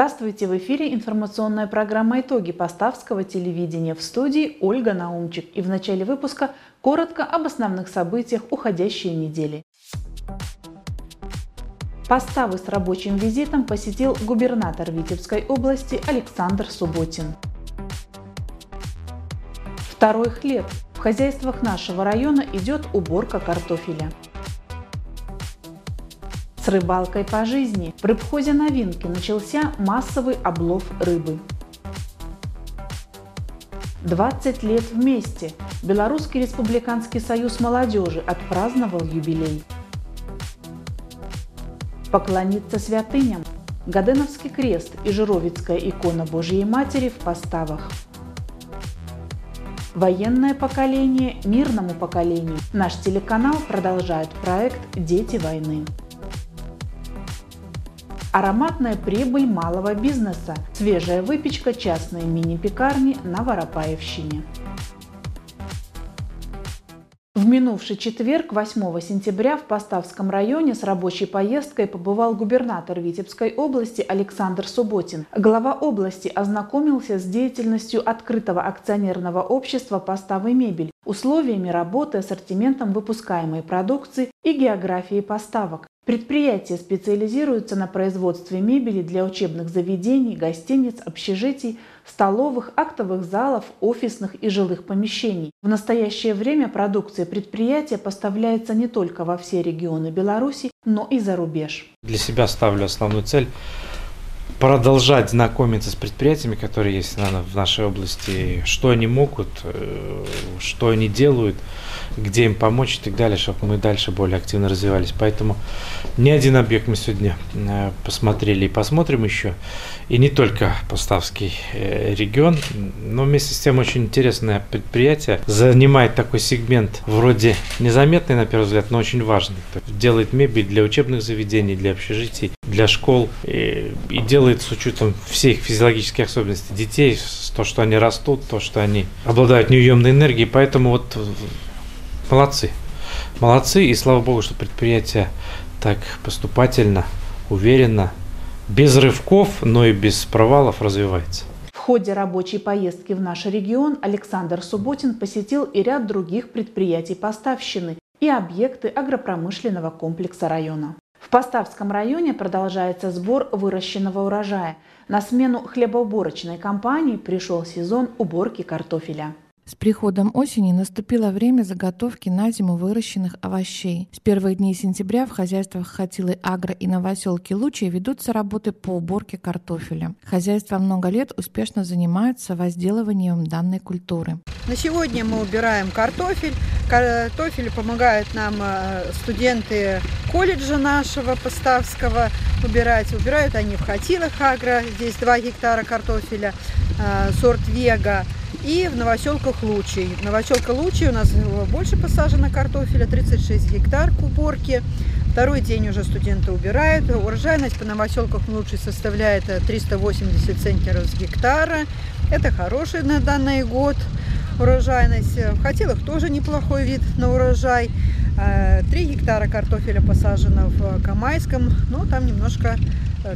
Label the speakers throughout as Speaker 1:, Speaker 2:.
Speaker 1: Здравствуйте! В эфире информационная программа «Итоги Поставского телевидения» в студии Ольга Наумчик. И в начале выпуска коротко об основных событиях уходящей недели. Поставы с рабочим визитом посетил губернатор Витебской области Александр Субботин. Второй хлеб. В хозяйствах нашего района идет уборка картофеля. С рыбалкой по жизни в рыбхозе новинки начался массовый облов рыбы. 20 лет вместе. Белорусский республиканский союз молодежи отпраздновал юбилей. Поклониться святыням. Гаденовский крест и Жировицкая икона Божьей Матери в поставах. Военное поколение мирному поколению. Наш телеканал продолжает проект «Дети войны». Ароматная прибыль малого бизнеса, свежая выпечка частной мини-пекарни на Воропаевщине. Минувший четверг, 8 сентября, в Поставском районе с рабочей поездкой побывал губернатор Витебской области Александр Субботин. Глава области ознакомился с деятельностью открытого акционерного общества «Поставы мебель», условиями работы, ассортиментом выпускаемой продукции и географией поставок. Предприятие специализируется на производстве мебели для учебных заведений, гостиниц, общежитий, столовых, актовых залов, офисных и жилых помещений. В настоящее время продукция предприятия поставляется не только во все регионы Беларуси, но и за рубеж.
Speaker 2: Для себя ставлю основную цель продолжать знакомиться с предприятиями, которые есть в нашей области, что они могут, э, что они делают – где им помочь и так далее, чтобы мы дальше более активно развивались. Поэтому не один объект мы сегодня э, посмотрели и посмотрим еще. И не только Поставский э, регион, но вместе с тем очень интересное предприятие. Занимает такой сегмент вроде незаметный на первый взгляд, но очень важный. Делает мебель для учебных заведений, для общежитий, для школ и, и делает с учетом всех физиологических особенностей детей, то, что они растут, то, что они обладают неуемной энергией. Поэтому вот Молодцы. Молодцы, и слава богу, что предприятие так поступательно, уверенно, без рывков, но и без провалов развивается.
Speaker 1: В ходе рабочей поездки в наш регион Александр Субботин посетил и ряд других предприятий поставщины и объекты агропромышленного комплекса района. В Поставском районе продолжается сбор выращенного урожая. На смену хлебоуборочной компании пришел сезон уборки картофеля.
Speaker 3: С приходом осени наступило время заготовки на зиму выращенных овощей. С первых дней сентября в хозяйствах Хатилы Агро и Новоселки Лучи ведутся работы по уборке картофеля. Хозяйство много лет успешно занимается возделыванием данной культуры.
Speaker 4: На сегодня мы убираем картофель. Картофель помогают нам э, студенты колледжа нашего Поставского убирать. Убирают они в Хатилах Агро, здесь 2 гектара картофеля, э, сорт Вега. И в новоселках Лучей. Новоселка Лучей у нас больше посажено картофеля, 36 гектар к уборке. Второй день уже студенты убирают. Урожайность по новоселках Лучей составляет 380 центнеров с гектара. Это хороший на данный год урожайность. В Хотелах тоже неплохой вид на урожай. 3 э, гектара картофеля посажено в Камайском, но там немножко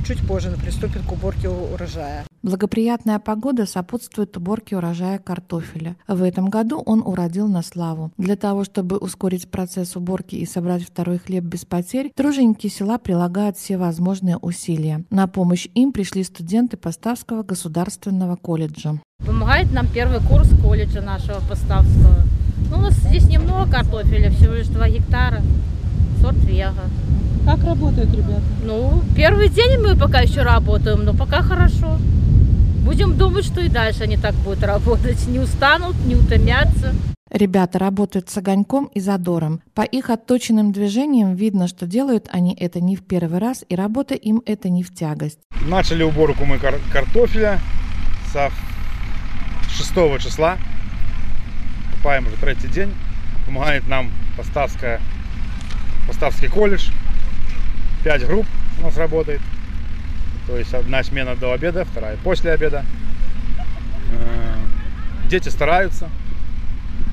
Speaker 4: чуть позже приступит к уборке урожая.
Speaker 3: Благоприятная погода сопутствует уборке урожая картофеля. В этом году он уродил на славу. Для того, чтобы ускорить процесс уборки и собрать второй хлеб без потерь, труженики села прилагают все возможные усилия. На помощь им пришли студенты Поставского государственного колледжа.
Speaker 5: Помогает нам первый курс колледжа нашего Поставского. Ну, у нас здесь немного картофеля, всего лишь 2 гектара, сорт вега.
Speaker 1: Как работают ребята?
Speaker 5: Ну, первый день мы пока еще работаем, но пока хорошо. Будем думать, что и дальше они так будут работать. Не устанут, не утомятся.
Speaker 3: Ребята работают с огоньком и задором. По их отточенным движениям видно, что делают они это не в первый раз, и работа им это не в тягость.
Speaker 6: Начали уборку мы кар картофеля со 6 числа. Купаем уже третий день. Помогает нам Поставская, Поставский колледж. Пять групп у нас работает. То есть одна смена до обеда, вторая после обеда. Э, дети стараются.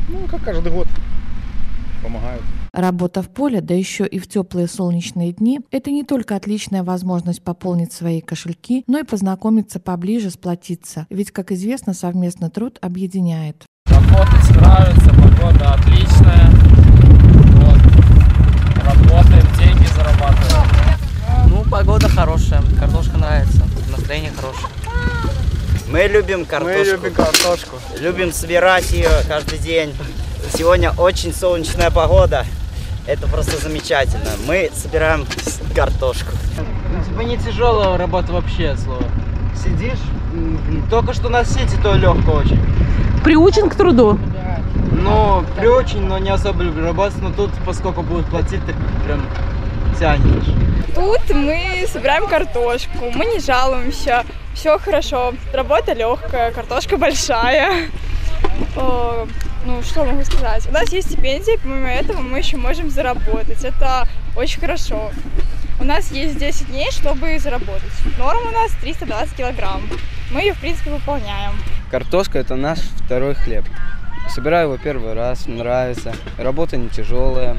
Speaker 6: Ну, как каждый год помогают.
Speaker 3: Работа в поле, да еще и в теплые солнечные дни, это не только отличная возможность пополнить свои кошельки, но и познакомиться поближе, сплотиться. Ведь, как известно, совместный труд объединяет.
Speaker 7: Работать нравится, погода отличная. Вот. Работаем, деньги зарабатываем.
Speaker 8: Ну, погода хорошая, картошка нравится, настроение хорошее.
Speaker 9: Мы любим картошку.
Speaker 7: Мы любим картошку.
Speaker 9: Любим собирать ее каждый день. Сегодня очень солнечная погода. Это просто замечательно. Мы собираем картошку.
Speaker 8: Ну, типа не тяжелая работа вообще, слово. Сидишь, только что на сети, то легко очень.
Speaker 10: Приучен к труду.
Speaker 8: Ну, приучен, но не особо люблю работать, но тут, поскольку будут платить, ты прям тянешь.
Speaker 11: Тут мы собираем картошку, мы не жалуемся, все хорошо. Работа легкая, картошка большая. О, ну, что могу сказать? У нас есть стипендия, помимо этого мы еще можем заработать. Это очень хорошо. У нас есть 10 дней, чтобы заработать. Норма у нас 320 килограмм. Мы ее, в принципе, выполняем.
Speaker 8: Картошка это наш второй хлеб. Собираю его первый раз, нравится. Работа не тяжелая,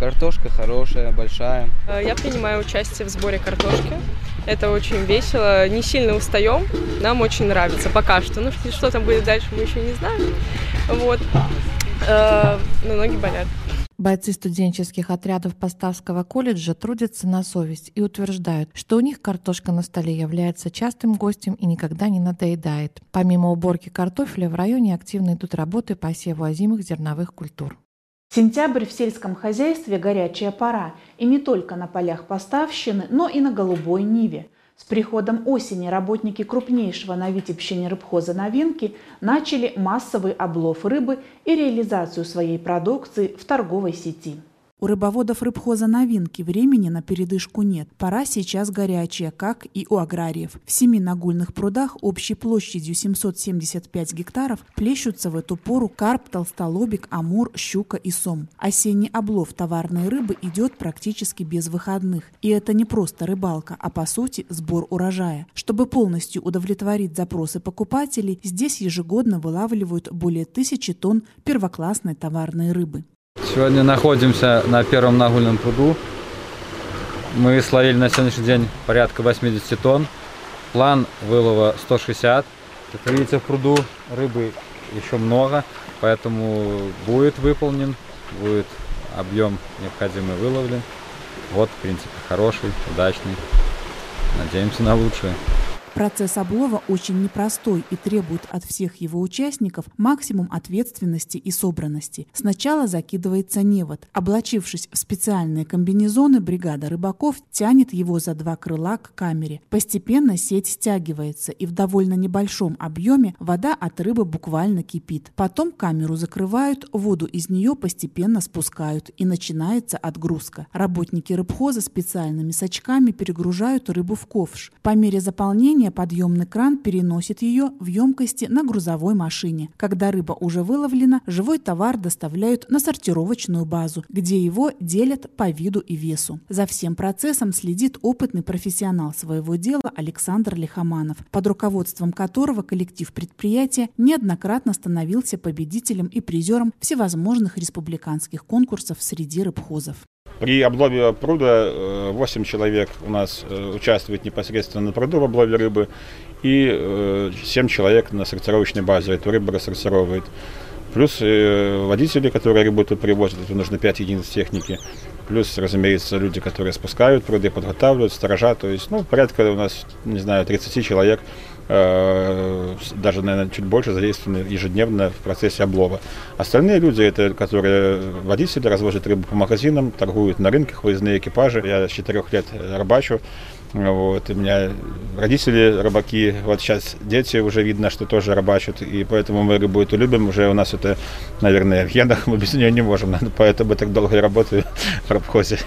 Speaker 8: картошка хорошая, большая.
Speaker 11: Э, Я принимаю участие в сборе картошки. Это очень весело, не сильно устаем. Нам очень нравится пока что. Ну, что- там будет дальше, мы еще не знаем. Вот. Э, Но ноги болят.
Speaker 3: Бойцы студенческих отрядов Поставского колледжа трудятся на совесть и утверждают, что у них картошка на столе является частым гостем и никогда не надоедает. Помимо уборки картофеля в районе активно идут работы по севу озимых зерновых культур.
Speaker 10: Сентябрь в сельском хозяйстве – горячая пора, и не только на полях поставщины, но и на голубой ниве. С приходом осени работники крупнейшего на Витебщине рыбхоза «Новинки» начали массовый облов рыбы и реализацию своей продукции в торговой сети. У рыбоводов рыбхоза новинки времени на передышку нет. Пора сейчас горячая, как и у аграриев. В семи нагульных прудах общей площадью 775 гектаров плещутся в эту пору карп, толстолобик, амур, щука и сом. Осенний облов товарной рыбы идет практически без выходных. И это не просто рыбалка, а по сути сбор урожая. Чтобы полностью удовлетворить запросы покупателей, здесь ежегодно вылавливают более тысячи тонн первоклассной товарной рыбы.
Speaker 7: Сегодня находимся на первом нагульном пруду. Мы словили на сегодняшний день порядка 80 тонн. План вылова 160. Как видите, в пруду рыбы еще много, поэтому будет выполнен, будет объем необходимый выловлен. Вот, в принципе, хороший, удачный. Надеемся на лучшее.
Speaker 10: Процесс облова очень непростой и требует от всех его участников максимум ответственности и собранности. Сначала закидывается невод. Облачившись в специальные комбинезоны, бригада рыбаков тянет его за два крыла к камере. Постепенно сеть стягивается, и в довольно небольшом объеме вода от рыбы буквально кипит. Потом камеру закрывают, воду из нее постепенно спускают, и начинается отгрузка. Работники рыбхоза специальными сачками перегружают рыбу в ковш. По мере заполнения подъемный кран переносит ее в емкости на грузовой машине. Когда рыба уже выловлена, живой товар доставляют на сортировочную базу, где его делят по виду и весу. За всем процессом следит опытный профессионал своего дела Александр Лихоманов, под руководством которого коллектив предприятия неоднократно становился победителем и призером всевозможных республиканских конкурсов среди рыбхозов.
Speaker 6: При облове пруда 8 человек у нас э, участвует непосредственно на пруду в облове рыбы, и 7 человек на сортировочной базе эту рыбу рассортировывает. Плюс э, водители, которые рыбу тут привозят, это нужно 5 единиц техники. Плюс, разумеется, люди, которые спускают пруды, подготавливают, сторожа. То есть, ну, порядка у нас, не знаю, 30 человек э, даже, наверное, чуть больше задействованы ежедневно в процессе облова. Остальные люди, это которые водители, развозят рыбу по магазинам, торгуют на рынках, выездные экипажи. Я с четырех лет рыбачу. Вот, у меня родители рыбаки, вот сейчас дети уже видно, что тоже рыбачат, и поэтому мы рыбу эту любим, уже у нас это, наверное, в генах, мы без нее не можем, поэтому так долго и работаю в рыбхозе.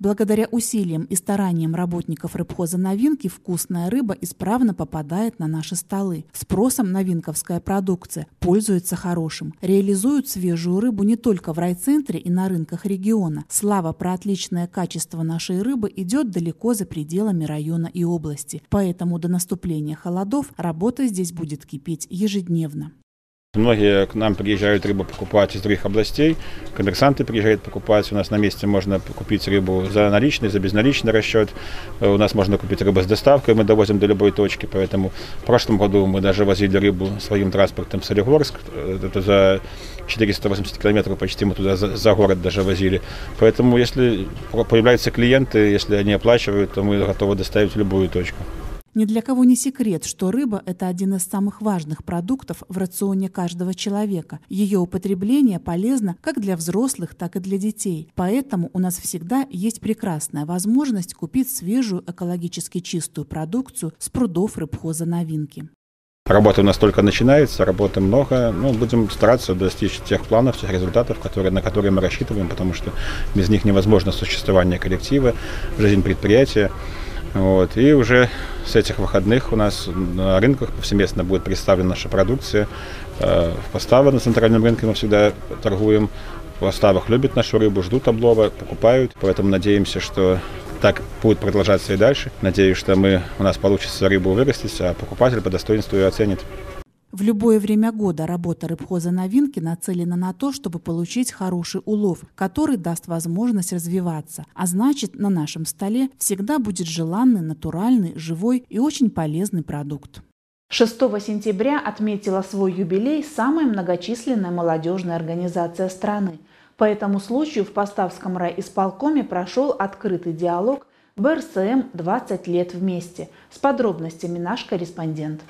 Speaker 10: Благодаря усилиям и стараниям работников рыбхоза «Новинки» вкусная рыба исправно попадает на наши столы. Спросом новинковская продукция пользуется хорошим. Реализуют свежую рыбу не только в райцентре и на рынках региона. Слава про отличное качество нашей рыбы идет далеко за пределами района и области. Поэтому до наступления холодов работа здесь будет кипеть ежедневно.
Speaker 6: Многие к нам приезжают рыбу покупать из других областей, коммерсанты приезжают покупать, у нас на месте можно купить рыбу за наличный, за безналичный расчет, у нас можно купить рыбу с доставкой, мы довозим до любой точки, поэтому в прошлом году мы даже возили рыбу своим транспортом в Солигорск, это за 480 километров почти мы туда за, за город даже возили, поэтому если появляются клиенты, если они оплачивают, то мы готовы доставить в любую точку.
Speaker 1: Ни для кого не секрет, что рыба – это один из самых важных продуктов в рационе каждого человека. Ее употребление полезно как для взрослых, так и для детей. Поэтому у нас всегда есть прекрасная возможность купить свежую экологически чистую продукцию с прудов рыбхоза новинки.
Speaker 6: Работа у нас только начинается, работы много. Ну, будем стараться достичь тех планов, тех результатов, которые, на которые мы рассчитываем, потому что без них невозможно существование коллектива, жизнь предприятия. Вот. И уже с этих выходных у нас на рынках повсеместно будет представлена наша продукция. Э, в поставы на центральном рынке мы всегда торгуем. В поставах любят нашу рыбу, ждут облова, покупают. Поэтому надеемся, что так будет продолжаться и дальше. Надеюсь, что мы, у нас получится рыбу вырастить, а покупатель по достоинству ее оценит.
Speaker 1: В любое время года работа рыбхоза новинки нацелена на то, чтобы получить хороший улов, который даст возможность развиваться. А значит, на нашем столе всегда будет желанный, натуральный, живой и очень полезный продукт. 6 сентября отметила свой юбилей самая многочисленная молодежная организация страны. По этому случаю в Поставском райисполкоме прошел открытый диалог БРСМ «20 лет вместе». С подробностями наш корреспондент.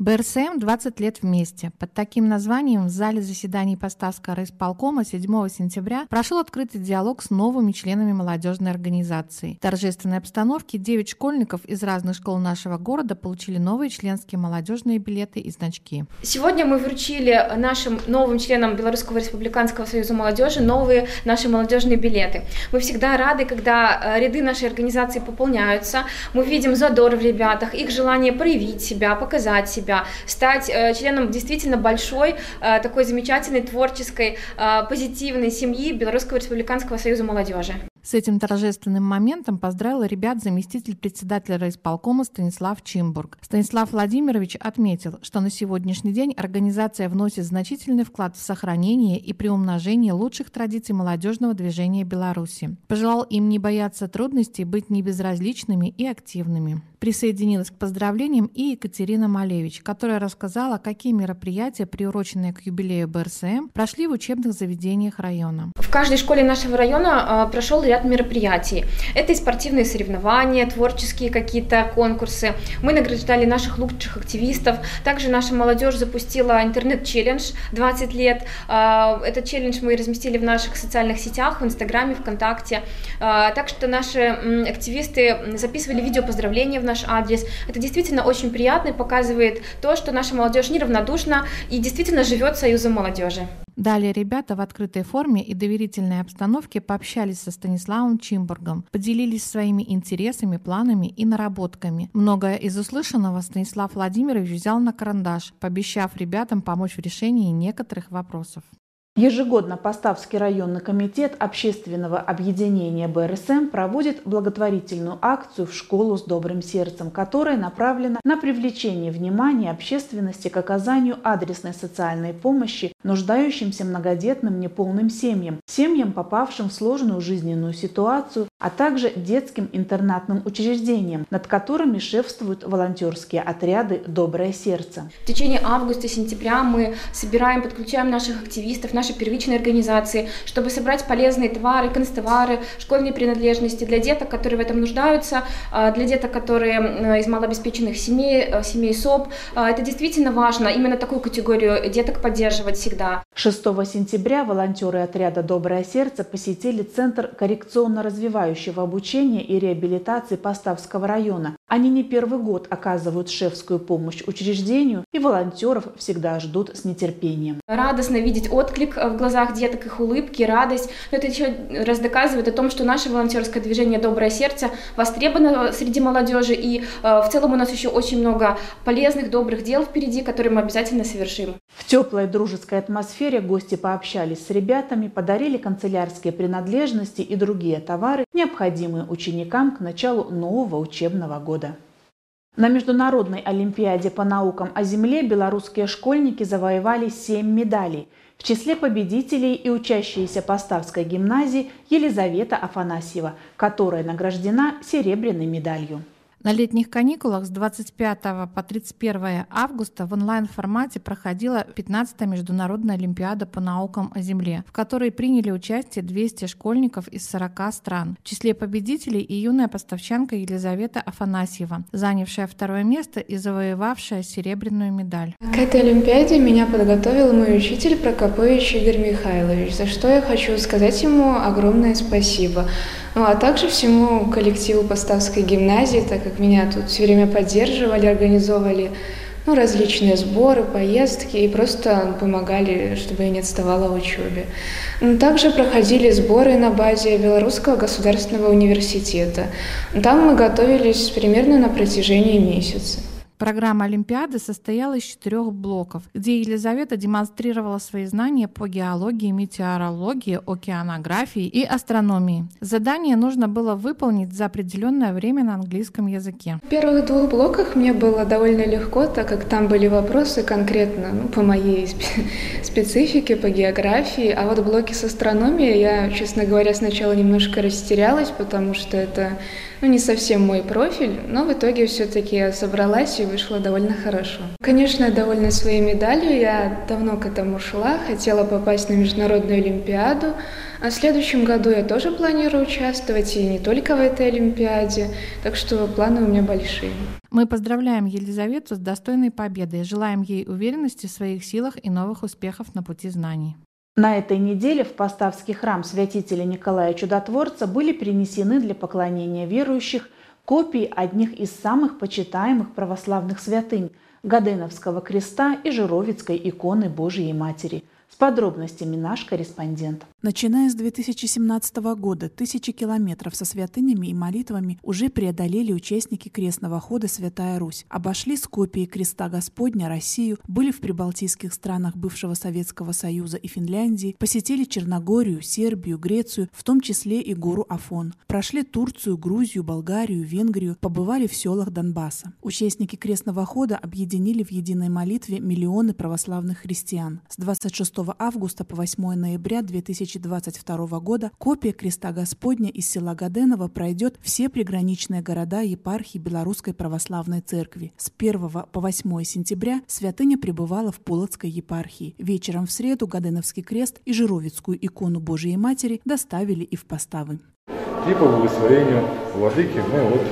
Speaker 3: БРСМ 20 лет вместе. Под таким названием в зале заседаний Поставского райисполкома 7 сентября прошел открытый диалог с новыми членами молодежной организации. В торжественной обстановке 9 школьников из разных школ нашего города получили новые членские молодежные билеты и значки.
Speaker 12: Сегодня мы вручили нашим новым членам Белорусского республиканского союза молодежи новые наши молодежные билеты. Мы всегда рады, когда э, ряды нашей организации пополняются, мы видим задор в ребятах, их желание проявить себя, показать себя, себя, стать э, членом действительно большой, э, такой замечательной, творческой, э, позитивной семьи Белорусского республиканского союза молодежи.
Speaker 3: С этим торжественным моментом поздравил ребят заместитель председателя райисполкома Станислав Чимбург. Станислав Владимирович отметил, что на сегодняшний день организация вносит значительный вклад в сохранение и приумножение лучших традиций молодежного движения Беларуси. Пожелал им не бояться трудностей, быть небезразличными и активными. Присоединилась к поздравлениям и Екатерина Малевич, которая рассказала, какие мероприятия, приуроченные к юбилею БРСМ, прошли в учебных заведениях района.
Speaker 12: В каждой школе нашего района а, прошел ряд мероприятий. Это и спортивные соревнования, творческие какие-то конкурсы. Мы награждали наших лучших активистов. Также наша молодежь запустила интернет-челлендж 20 лет. А, этот челлендж мы разместили в наших социальных сетях, в Инстаграме, ВКонтакте. А, так что наши активисты записывали видео поздравления в наш адрес. Это действительно очень приятно и показывает то, что наша молодежь неравнодушна и действительно живет Союзом молодежи.
Speaker 3: Далее ребята в открытой форме и доверительной обстановке пообщались со Станиславом Чимбургом, поделились своими интересами, планами и наработками. Многое из услышанного Станислав Владимирович взял на карандаш, пообещав ребятам помочь в решении некоторых вопросов.
Speaker 1: Ежегодно Поставский районный комитет общественного объединения БРСМ проводит благотворительную акцию «В школу с добрым сердцем», которая направлена на привлечение внимания общественности к оказанию адресной социальной помощи нуждающимся многодетным неполным семьям, семьям, попавшим в сложную жизненную ситуацию, а также детским интернатным учреждениям, над которыми шефствуют волонтерские отряды «Доброе сердце».
Speaker 12: В течение августа-сентября мы собираем, подключаем наших активистов, наши первичные организации, чтобы собрать полезные товары, констовары, школьные принадлежности для деток, которые в этом нуждаются, а, для деток, которые из малообеспеченных семей, э, семей СОП. А, это действительно важно, именно такую категорию деток поддерживать всегда.
Speaker 1: 6 сентября волонтеры отряда «Доброе сердце» посетили Центр коррекционно-развивающего обучения и реабилитации Поставского района. Они не первый год оказывают шефскую помощь учреждению, и волонтеров всегда ждут с нетерпением.
Speaker 12: Радостно видеть отклик Э, в глазах деток, их улыбки, радость. Но это еще раз доказывает о том, что наше волонтерское движение «Доброе сердце» востребовано среди молодежи, и э, в целом у нас еще очень много полезных, добрых дел впереди, которые мы обязательно совершим.
Speaker 1: В теплой дружеской атмосфере гости пообщались с ребятами, подарили канцелярские принадлежности и другие товары, необходимые ученикам к началу нового учебного года. На Международной Олимпиаде по наукам о Земле белорусские школьники завоевали семь медалей. В числе победителей и учащиеся Поставской гимназии Елизавета Афанасьева, которая награждена серебряной медалью.
Speaker 3: На летних каникулах с 25 по 31 августа в онлайн-формате проходила 15-я Международная Олимпиада по наукам о Земле, в которой приняли участие 200 школьников из 40 стран. В числе победителей и юная поставчанка Елизавета Афанасьева, занявшая второе место и завоевавшая серебряную медаль.
Speaker 13: К этой Олимпиаде меня подготовил мой учитель Прокопович Игорь Михайлович, за что я хочу сказать ему огромное спасибо. Ну, а также всему коллективу Поставской гимназии, так как меня тут все время поддерживали, организовывали ну, различные сборы, поездки и просто помогали, чтобы я не отставала в учебе. Также проходили сборы на базе Белорусского государственного университета. Там мы готовились примерно на протяжении месяца.
Speaker 3: Программа Олимпиады состояла из четырех блоков, где Елизавета демонстрировала свои знания по геологии, метеорологии, океанографии и астрономии. Задание нужно было выполнить за определенное время на английском языке.
Speaker 13: В первых двух блоках мне было довольно легко, так как там были вопросы конкретно ну, по моей специфике, по географии. А вот блоки с астрономией я, честно говоря, сначала немножко растерялась, потому что это ну, не совсем мой профиль, но в итоге все-таки я собралась и вышло довольно хорошо. Конечно, довольна своей медалью, я давно к этому шла, хотела попасть на Международную Олимпиаду, а в следующем году я тоже планирую участвовать, и не только в этой Олимпиаде, так что планы у меня большие.
Speaker 3: Мы поздравляем Елизавету с достойной победой, желаем ей уверенности в своих силах и новых успехов на пути знаний.
Speaker 1: На этой неделе в Поставский храм святителя Николая Чудотворца были принесены для поклонения верующих копии одних из самых почитаемых православных святынь – Гаденовского креста и Жировицкой иконы Божией Матери – с подробностями наш корреспондент.
Speaker 10: Начиная с 2017 года тысячи километров со святынями и молитвами уже преодолели участники крестного хода «Святая Русь». Обошли с копией креста Господня Россию, были в прибалтийских странах бывшего Советского Союза и Финляндии, посетили Черногорию, Сербию, Грецию, в том числе и гору Афон. Прошли Турцию, Грузию, Болгарию, Венгрию, побывали в селах Донбасса. Участники крестного хода объединили в единой молитве миллионы православных христиан. С 26 августа по 8 ноября 2022 года копия Креста Господня из села Гаденова пройдет все приграничные города епархии Белорусской Православной Церкви. С 1 по 8 сентября святыня пребывала в Полоцкой епархии. Вечером в среду Гаденовский крест и Жировицкую икону Божией Матери доставили и в поставы.
Speaker 14: И по благословению Владыки мы вот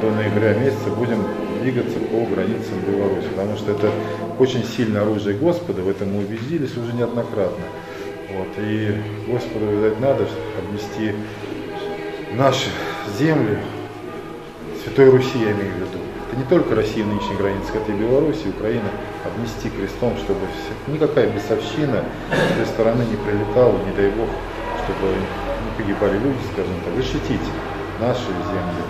Speaker 14: до ноября месяца будем двигаться по границам Беларуси, потому что это очень сильное оружие Господа, в этом мы убедились уже неоднократно. Вот, и Господу, видать, надо обнести наши земли, Святой Руси, я имею в виду. Это не только Россия нынешней границы, это и Беларусь, и Украина, обнести крестом, чтобы никакая бесовщина с той стороны не прилетала, не дай Бог, чтобы не погибали люди, скажем так, защитить наши земли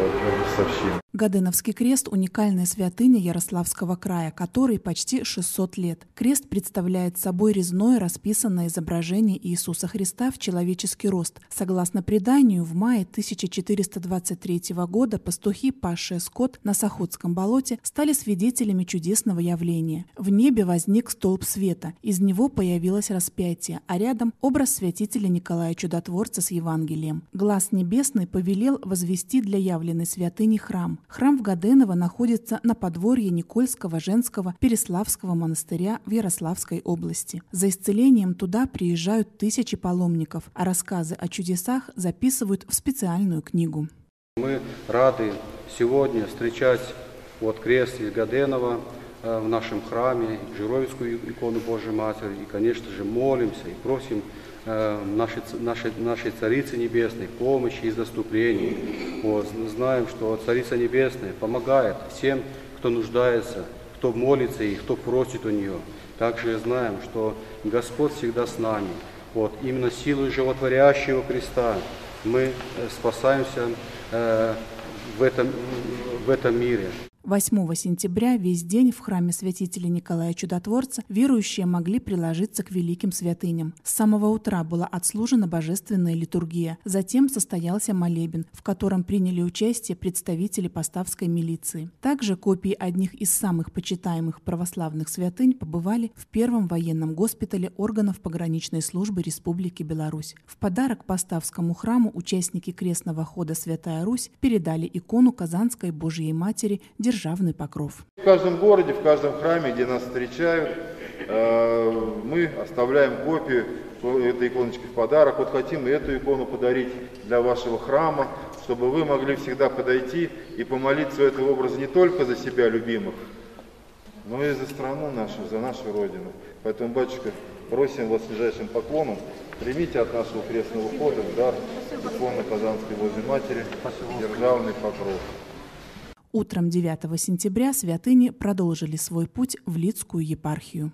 Speaker 14: от бесовщины.
Speaker 10: Гаденовский крест – уникальная святыня Ярославского края, который почти 600 лет. Крест представляет собой резное расписанное изображение Иисуса Христа в человеческий рост. Согласно преданию, в мае 1423 года пастухи, пасшие скот на Сахотском болоте, стали свидетелями чудесного явления. В небе возник столб света, из него появилось распятие, а рядом образ святителя Николая Чудотворца с Евангелием. Глаз небесный повелел возвести для явленной святыни храм. Храм в Гаденово находится на подворье Никольского женского Переславского монастыря в Ярославской области. За исцелением туда приезжают тысячи паломников, а рассказы о чудесах записывают в специальную книгу.
Speaker 15: Мы рады сегодня встречать вот крест из Гаденова э, в нашем храме, Жировицкую икону Божьей Матери, и, конечно же, молимся и просим нашей, нашей, нашей Царицы Небесной помощи и заступлений. Вот, знаем, что Царица Небесная помогает всем, кто нуждается, кто молится и кто просит у нее. Также знаем, что Господь всегда с нами. Вот, именно силой животворящего креста мы э, спасаемся э, в, этом, в этом мире.
Speaker 10: 8 сентября весь день в храме святителя Николая Чудотворца верующие могли приложиться к великим святыням. С самого утра была отслужена божественная литургия. Затем состоялся молебен, в котором приняли участие представители поставской милиции. Также копии одних из самых почитаемых православных святынь побывали в первом военном госпитале органов пограничной службы Республики Беларусь. В подарок Поставскому храму участники крестного хода «Святая Русь» передали икону Казанской Божьей Матери державный покров.
Speaker 14: В каждом городе, в каждом храме, где нас встречают, э, мы оставляем копию этой иконочки в подарок. Вот хотим эту икону подарить для вашего храма, чтобы вы могли всегда подойти и помолиться в этом образе не только за себя любимых, но и за страну нашу, за нашу Родину. Поэтому, батюшка, просим вас ближайшим поклоном, примите от нашего крестного хода дар иконы Казанской Божьей Матери, державный покров.
Speaker 10: Утром 9 сентября святыни продолжили свой путь в Лицкую епархию.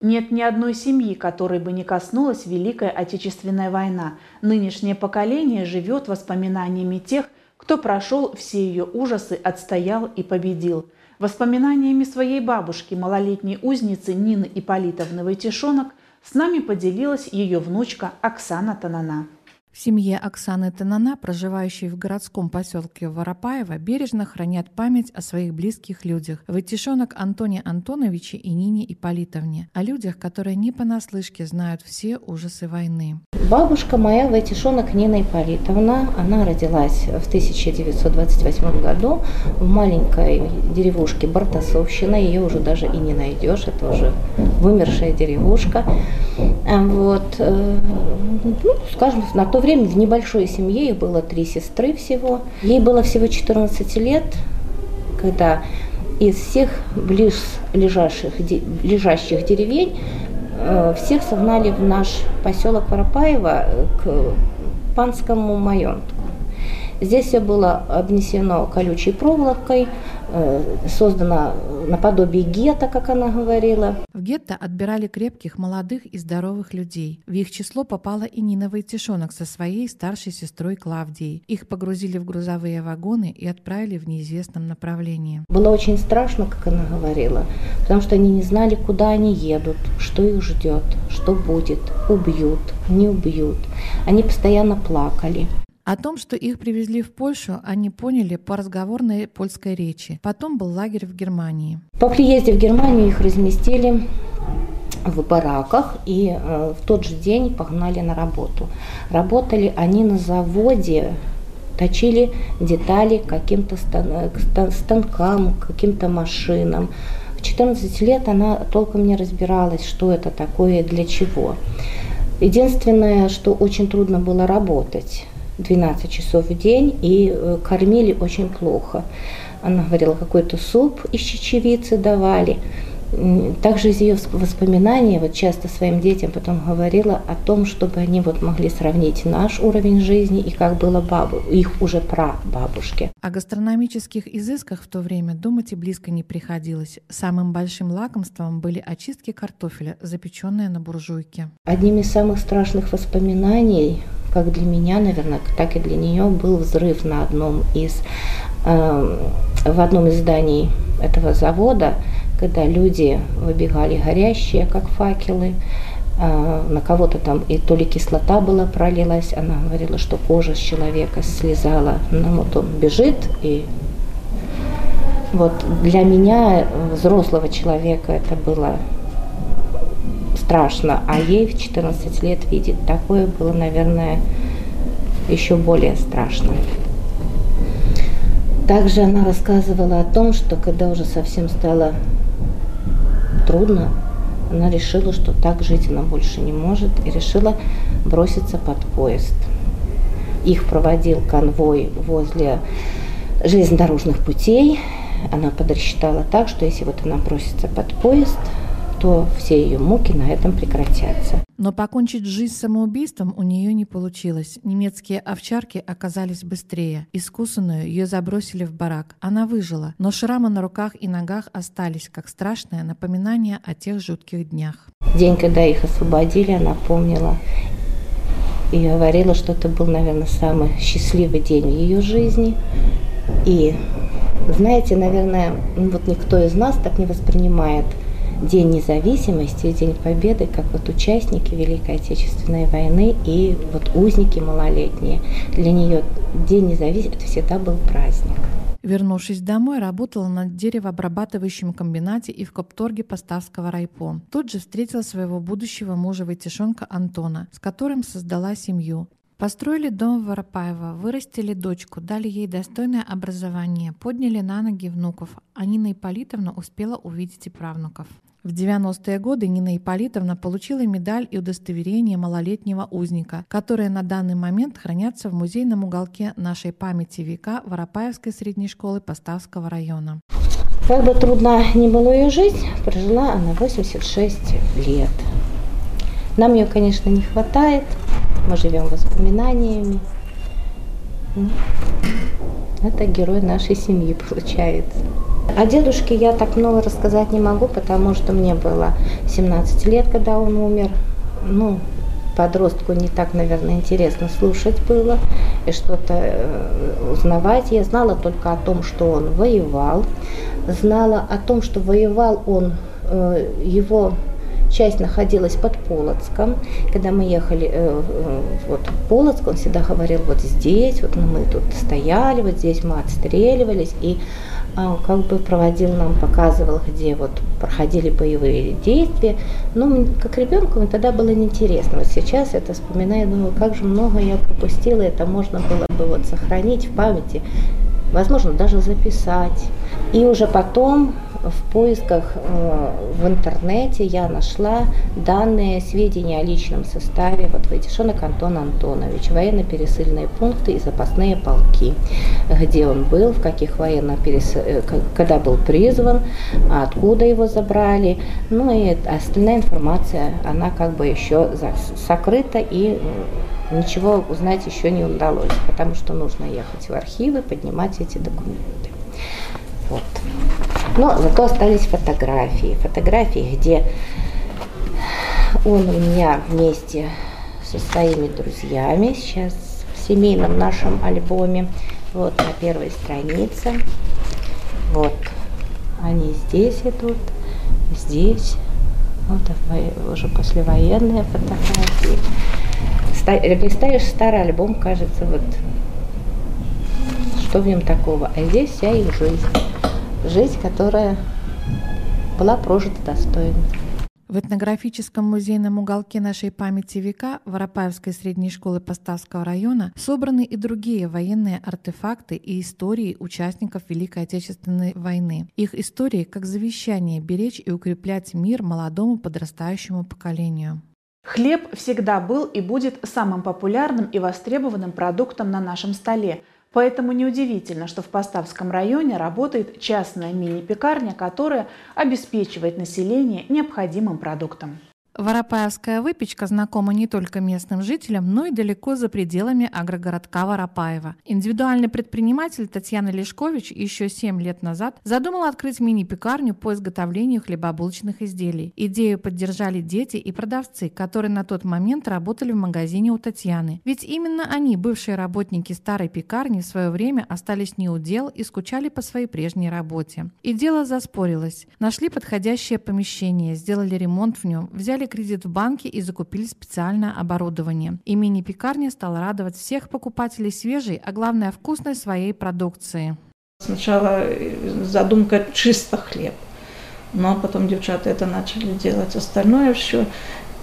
Speaker 1: Нет ни одной семьи, которой бы не коснулась Великая Отечественная война. Нынешнее поколение живет воспоминаниями тех, кто прошел все ее ужасы, отстоял и победил. Воспоминаниями своей бабушки, малолетней узницы Нины Ипполитовны Войтишонок, с нами поделилась ее внучка Оксана Танана.
Speaker 3: В семье Оксаны Танана, проживающей в городском поселке Воропаево, бережно хранят память о своих близких людях. Вытишонок Антоне Антоновиче и Нине Иполитовне. О людях, которые не понаслышке знают все ужасы войны.
Speaker 16: Бабушка моя, Вайтишонок Нина Иполитовна, она родилась в 1928 году в маленькой деревушке Бартасовщина. Ее уже даже и не найдешь, это уже вымершая деревушка. Вот, э, ну, скажем, на то время в небольшой семье, их было три сестры всего. Ей было всего 14 лет, когда из всех близ лежащих, лежащих деревень э, всех согнали в наш поселок Воропаево к панскому маёнтку. Здесь все было обнесено колючей проволокой, э, создано наподобие гетто, как она говорила.
Speaker 3: В гетто отбирали крепких, молодых и здоровых людей. В их число попала и Нина Войтишонок со своей старшей сестрой Клавдией. Их погрузили в грузовые вагоны и отправили в неизвестном направлении.
Speaker 16: Было очень страшно, как она говорила, потому что они не знали, куда они едут, что их ждет, что будет, убьют, не убьют. Они постоянно плакали.
Speaker 3: О том, что их привезли в Польшу, они поняли по разговорной польской речи. Потом был лагерь в Германии.
Speaker 16: По приезде в Германию их разместили в бараках и э, в тот же день погнали на работу. Работали они на заводе, точили детали каким-то стан станкам, каким-то машинам. В 14 лет она толком не разбиралась, что это такое и для чего. Единственное, что очень трудно было работать. 12 часов в день и э, кормили очень плохо. Она говорила, какой-то суп из чечевицы давали. Также из ее воспоминаний, вот часто своим детям потом говорила о том, чтобы они вот могли сравнить наш уровень жизни и как было бабу, их уже прабабушки.
Speaker 3: О гастрономических изысках в то время думать и близко не приходилось. Самым большим лакомством были очистки картофеля, запеченные на буржуйке.
Speaker 16: Одним из самых страшных воспоминаний как для меня, наверное, так и для нее был взрыв на одном из э, в одном из зданий этого завода, когда люди выбегали горящие, как факелы, э, на кого-то там и то ли кислота была пролилась, она говорила, что кожа с человека слезала, ну вот он бежит и вот для меня, взрослого человека, это было страшно, а ей в 14 лет видеть такое было, наверное, еще более страшно. Также она рассказывала о том, что когда уже совсем стало трудно, она решила, что так жить она больше не может, и решила броситься под поезд. Их проводил конвой возле железнодорожных путей. Она подрасчитала так, что если вот она бросится под поезд, то все ее муки на этом прекратятся.
Speaker 3: Но покончить жизнь самоубийством у нее не получилось. Немецкие овчарки оказались быстрее. Искусанную ее забросили в барак. Она выжила, но шрамы на руках и ногах остались, как страшное напоминание о тех жутких днях.
Speaker 16: День, когда их освободили, она помнила и говорила, что это был, наверное, самый счастливый день в ее жизни. И знаете, наверное, ну вот никто из нас так не воспринимает День независимости День Победы, как вот участники Великой Отечественной войны и вот узники малолетние. Для нее День независимости всегда был праздник.
Speaker 3: Вернувшись домой, работала на деревообрабатывающем комбинате и в Копторге Поставского райпо. Тут же встретила своего будущего мужа Войтишонка Антона, с которым создала семью. Построили дом в Воропаево, вырастили дочку, дали ей достойное образование, подняли на ноги внуков, а Нина Ипполитовна успела увидеть и правнуков. В 90-е годы Нина Ипполитовна получила медаль и удостоверение малолетнего узника, которые на данный момент хранятся в музейном уголке нашей памяти века Воропаевской средней школы Поставского района.
Speaker 16: Как бы трудна ни была ее жизнь, прожила она 86 лет. Нам ее, конечно, не хватает, мы живем воспоминаниями. Ну, это герой нашей семьи получается. О дедушке я так много рассказать не могу, потому что мне было 17 лет, когда он умер. Ну, подростку не так, наверное, интересно слушать было и что-то э, узнавать. Я знала только о том, что он воевал, знала о том, что воевал он, э, его часть находилась под Полоцком. Когда мы ехали э, вот в Полоцк, он всегда говорил, вот здесь, вот мы тут стояли, вот здесь мы отстреливались, и как бы проводил нам, показывал, где вот проходили боевые действия. Но как ребенку мне тогда было неинтересно. Вот сейчас это вспоминаю, думаю, как же много я пропустила, это можно было бы вот сохранить в памяти, возможно, даже записать. И уже потом в поисках э, в интернете я нашла данные, сведения о личном составе вот Войтишонок Антон Антонович, военно-пересыльные пункты и запасные полки, где он был, в каких военно. Э, когда был призван, откуда его забрали, ну и остальная информация, она как бы еще сокрыта и ничего узнать еще не удалось, потому что нужно ехать в архивы, поднимать эти документы. Но зато остались фотографии. Фотографии, где он у меня вместе со своими друзьями, сейчас в семейном нашем альбоме. Вот на первой странице. Вот они здесь идут, здесь. Вот уже послевоенные фотографии. Листаешь старый альбом, кажется, вот что в нем такого. А здесь вся их жизнь жизнь, которая была прожита достойно.
Speaker 3: В этнографическом музейном уголке нашей памяти века Воропаевской средней школы Поставского района собраны и другие военные артефакты и истории участников Великой Отечественной войны. Их истории как завещание беречь и укреплять мир молодому подрастающему поколению.
Speaker 1: Хлеб всегда был и будет самым популярным и востребованным продуктом на нашем столе – Поэтому неудивительно, что в Поставском районе работает частная мини-пекарня, которая обеспечивает население необходимым продуктом.
Speaker 3: Воропаевская выпечка знакома не только местным жителям, но и далеко за пределами агрогородка Воропаева. Индивидуальный предприниматель Татьяна Лешкович еще 7 лет назад задумала открыть мини-пекарню по изготовлению хлебобулочных изделий. Идею поддержали дети и продавцы, которые на тот момент работали в магазине у Татьяны. Ведь именно они, бывшие работники старой пекарни, в свое время остались не у дел и скучали по своей прежней работе. И дело заспорилось. Нашли подходящее помещение, сделали ремонт в нем, взяли взяли кредит в банке и закупили специальное оборудование. И мини-пекарня стала радовать всех покупателей свежей, а главное вкусной своей продукции.
Speaker 17: Сначала задумка чисто хлеб, но потом девчата это начали делать остальное все.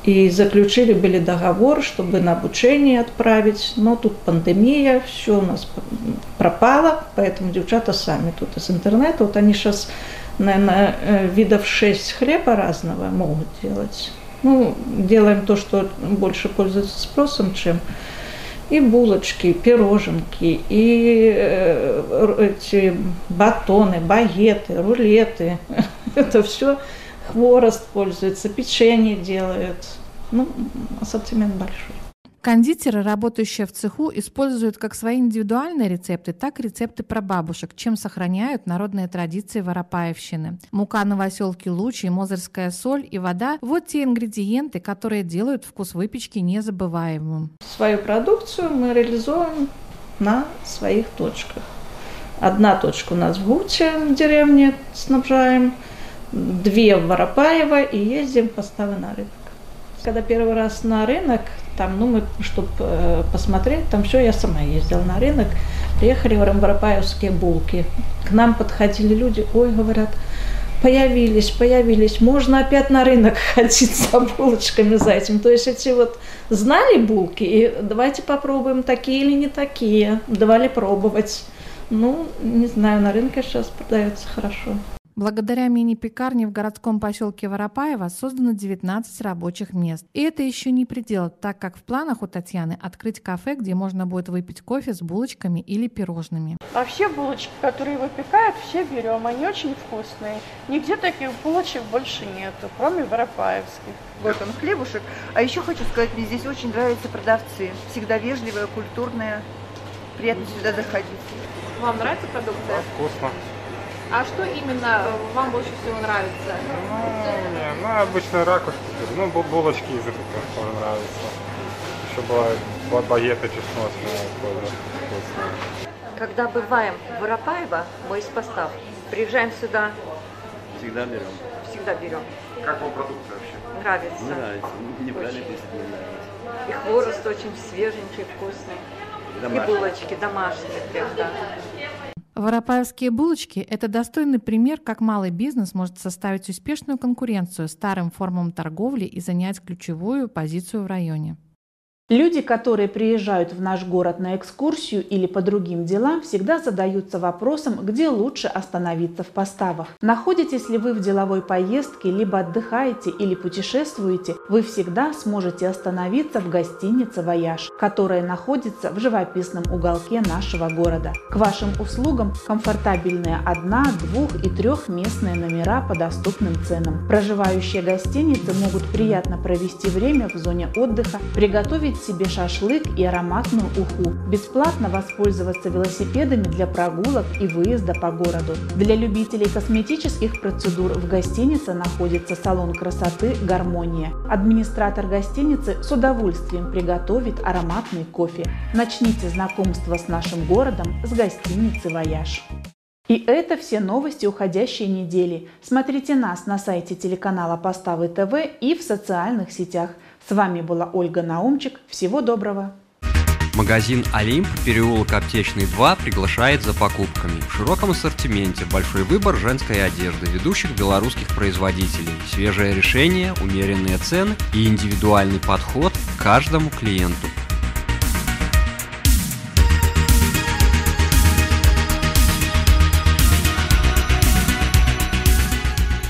Speaker 17: И заключили были договор, чтобы на обучение отправить, но тут пандемия, все у нас пропало, поэтому девчата сами тут из интернета, вот они сейчас, наверное, э, видов 6 хлеба разного могут делать. Ну, делаем то, что больше пользуется спросом, чем и булочки, и пироженки, и э, эти батоны, багеты, рулеты. Это все хворост пользуется, печенье делают. Ну, ассортимент большой.
Speaker 3: Кондитеры, работающие в цеху, используют как свои индивидуальные рецепты, так и рецепты прабабушек, чем сохраняют народные традиции воропаевщины. Мука новоселки лучи, мозырская соль и вода – вот те ингредиенты, которые делают вкус выпечки незабываемым.
Speaker 17: Свою продукцию мы реализуем на своих точках. Одна точка у нас в Гуче, в деревне снабжаем, две в Воропаево и ездим поставы на рынок. Когда первый раз на рынок, там, ну, мы, чтобы э, посмотреть, там все, я сама ездила на рынок, приехали в Воропаевские булки. К нам подходили люди, ой, говорят, появились, появились, можно опять на рынок ходить за булочками за этим. То есть эти вот знали булки, и давайте попробуем, такие или не такие, давали пробовать. Ну, не знаю, на рынке сейчас продается хорошо.
Speaker 3: Благодаря мини-пекарне в городском поселке Воропаево создано 19 рабочих мест. И это еще не предел, так как в планах у Татьяны открыть кафе, где можно будет выпить кофе с булочками или пирожными.
Speaker 18: А все булочки, которые выпекают, все берем. Они очень вкусные. Нигде таких булочек больше нету, кроме воропаевских.
Speaker 19: Вот он, хлебушек. А еще хочу сказать, мне здесь очень нравятся продавцы. Всегда вежливые, культурные. Приятно сюда заходить.
Speaker 20: Вам нравится продукция?
Speaker 6: Вкусно.
Speaker 20: А что именно вам больше всего нравится?
Speaker 6: Ну, не, ну обычно ракушки, ну булочки из этого тоже нравятся. Еще бывают багеты чесночные тоже вкусные.
Speaker 21: Когда бываем в Воропаево, мы из постав, приезжаем сюда,
Speaker 22: Всегда берем.
Speaker 21: всегда берем.
Speaker 6: Как вам продукция вообще?
Speaker 21: Нравится.
Speaker 22: Нравится. Не брали 10 не нравится.
Speaker 21: И хворост очень свеженький, вкусный. И
Speaker 22: Домашний.
Speaker 21: булочки домашние прям, да.
Speaker 3: Воропаевские булочки – это достойный пример, как малый бизнес может составить успешную конкуренцию старым формам торговли и занять ключевую позицию в районе.
Speaker 1: Люди, которые приезжают в наш город на экскурсию или по другим делам, всегда задаются вопросом, где лучше остановиться в поставах. Находитесь ли вы в деловой поездке, либо отдыхаете или путешествуете, вы всегда сможете остановиться в гостинице «Вояж», которая находится в живописном уголке нашего города. К вашим услугам комфортабельные одна, двух и трехместные номера по доступным ценам. Проживающие гостиницы могут приятно провести время в зоне отдыха, приготовить себе шашлык и ароматную уху, бесплатно воспользоваться велосипедами для прогулок и выезда по городу. Для любителей косметических процедур в гостинице находится салон красоты «Гармония». Администратор гостиницы с удовольствием приготовит ароматный кофе. Начните знакомство с нашим городом с гостиницы «Вояж». И это все новости уходящей недели. Смотрите нас на сайте телеканала Поставы ТВ и в социальных сетях. С вами была Ольга Наумчик. Всего доброго!
Speaker 23: Магазин «Олимп», переулок Аптечный 2 приглашает за покупками. В широком ассортименте большой выбор женской одежды ведущих белорусских производителей, свежее решение, умеренные цены и индивидуальный подход к каждому клиенту.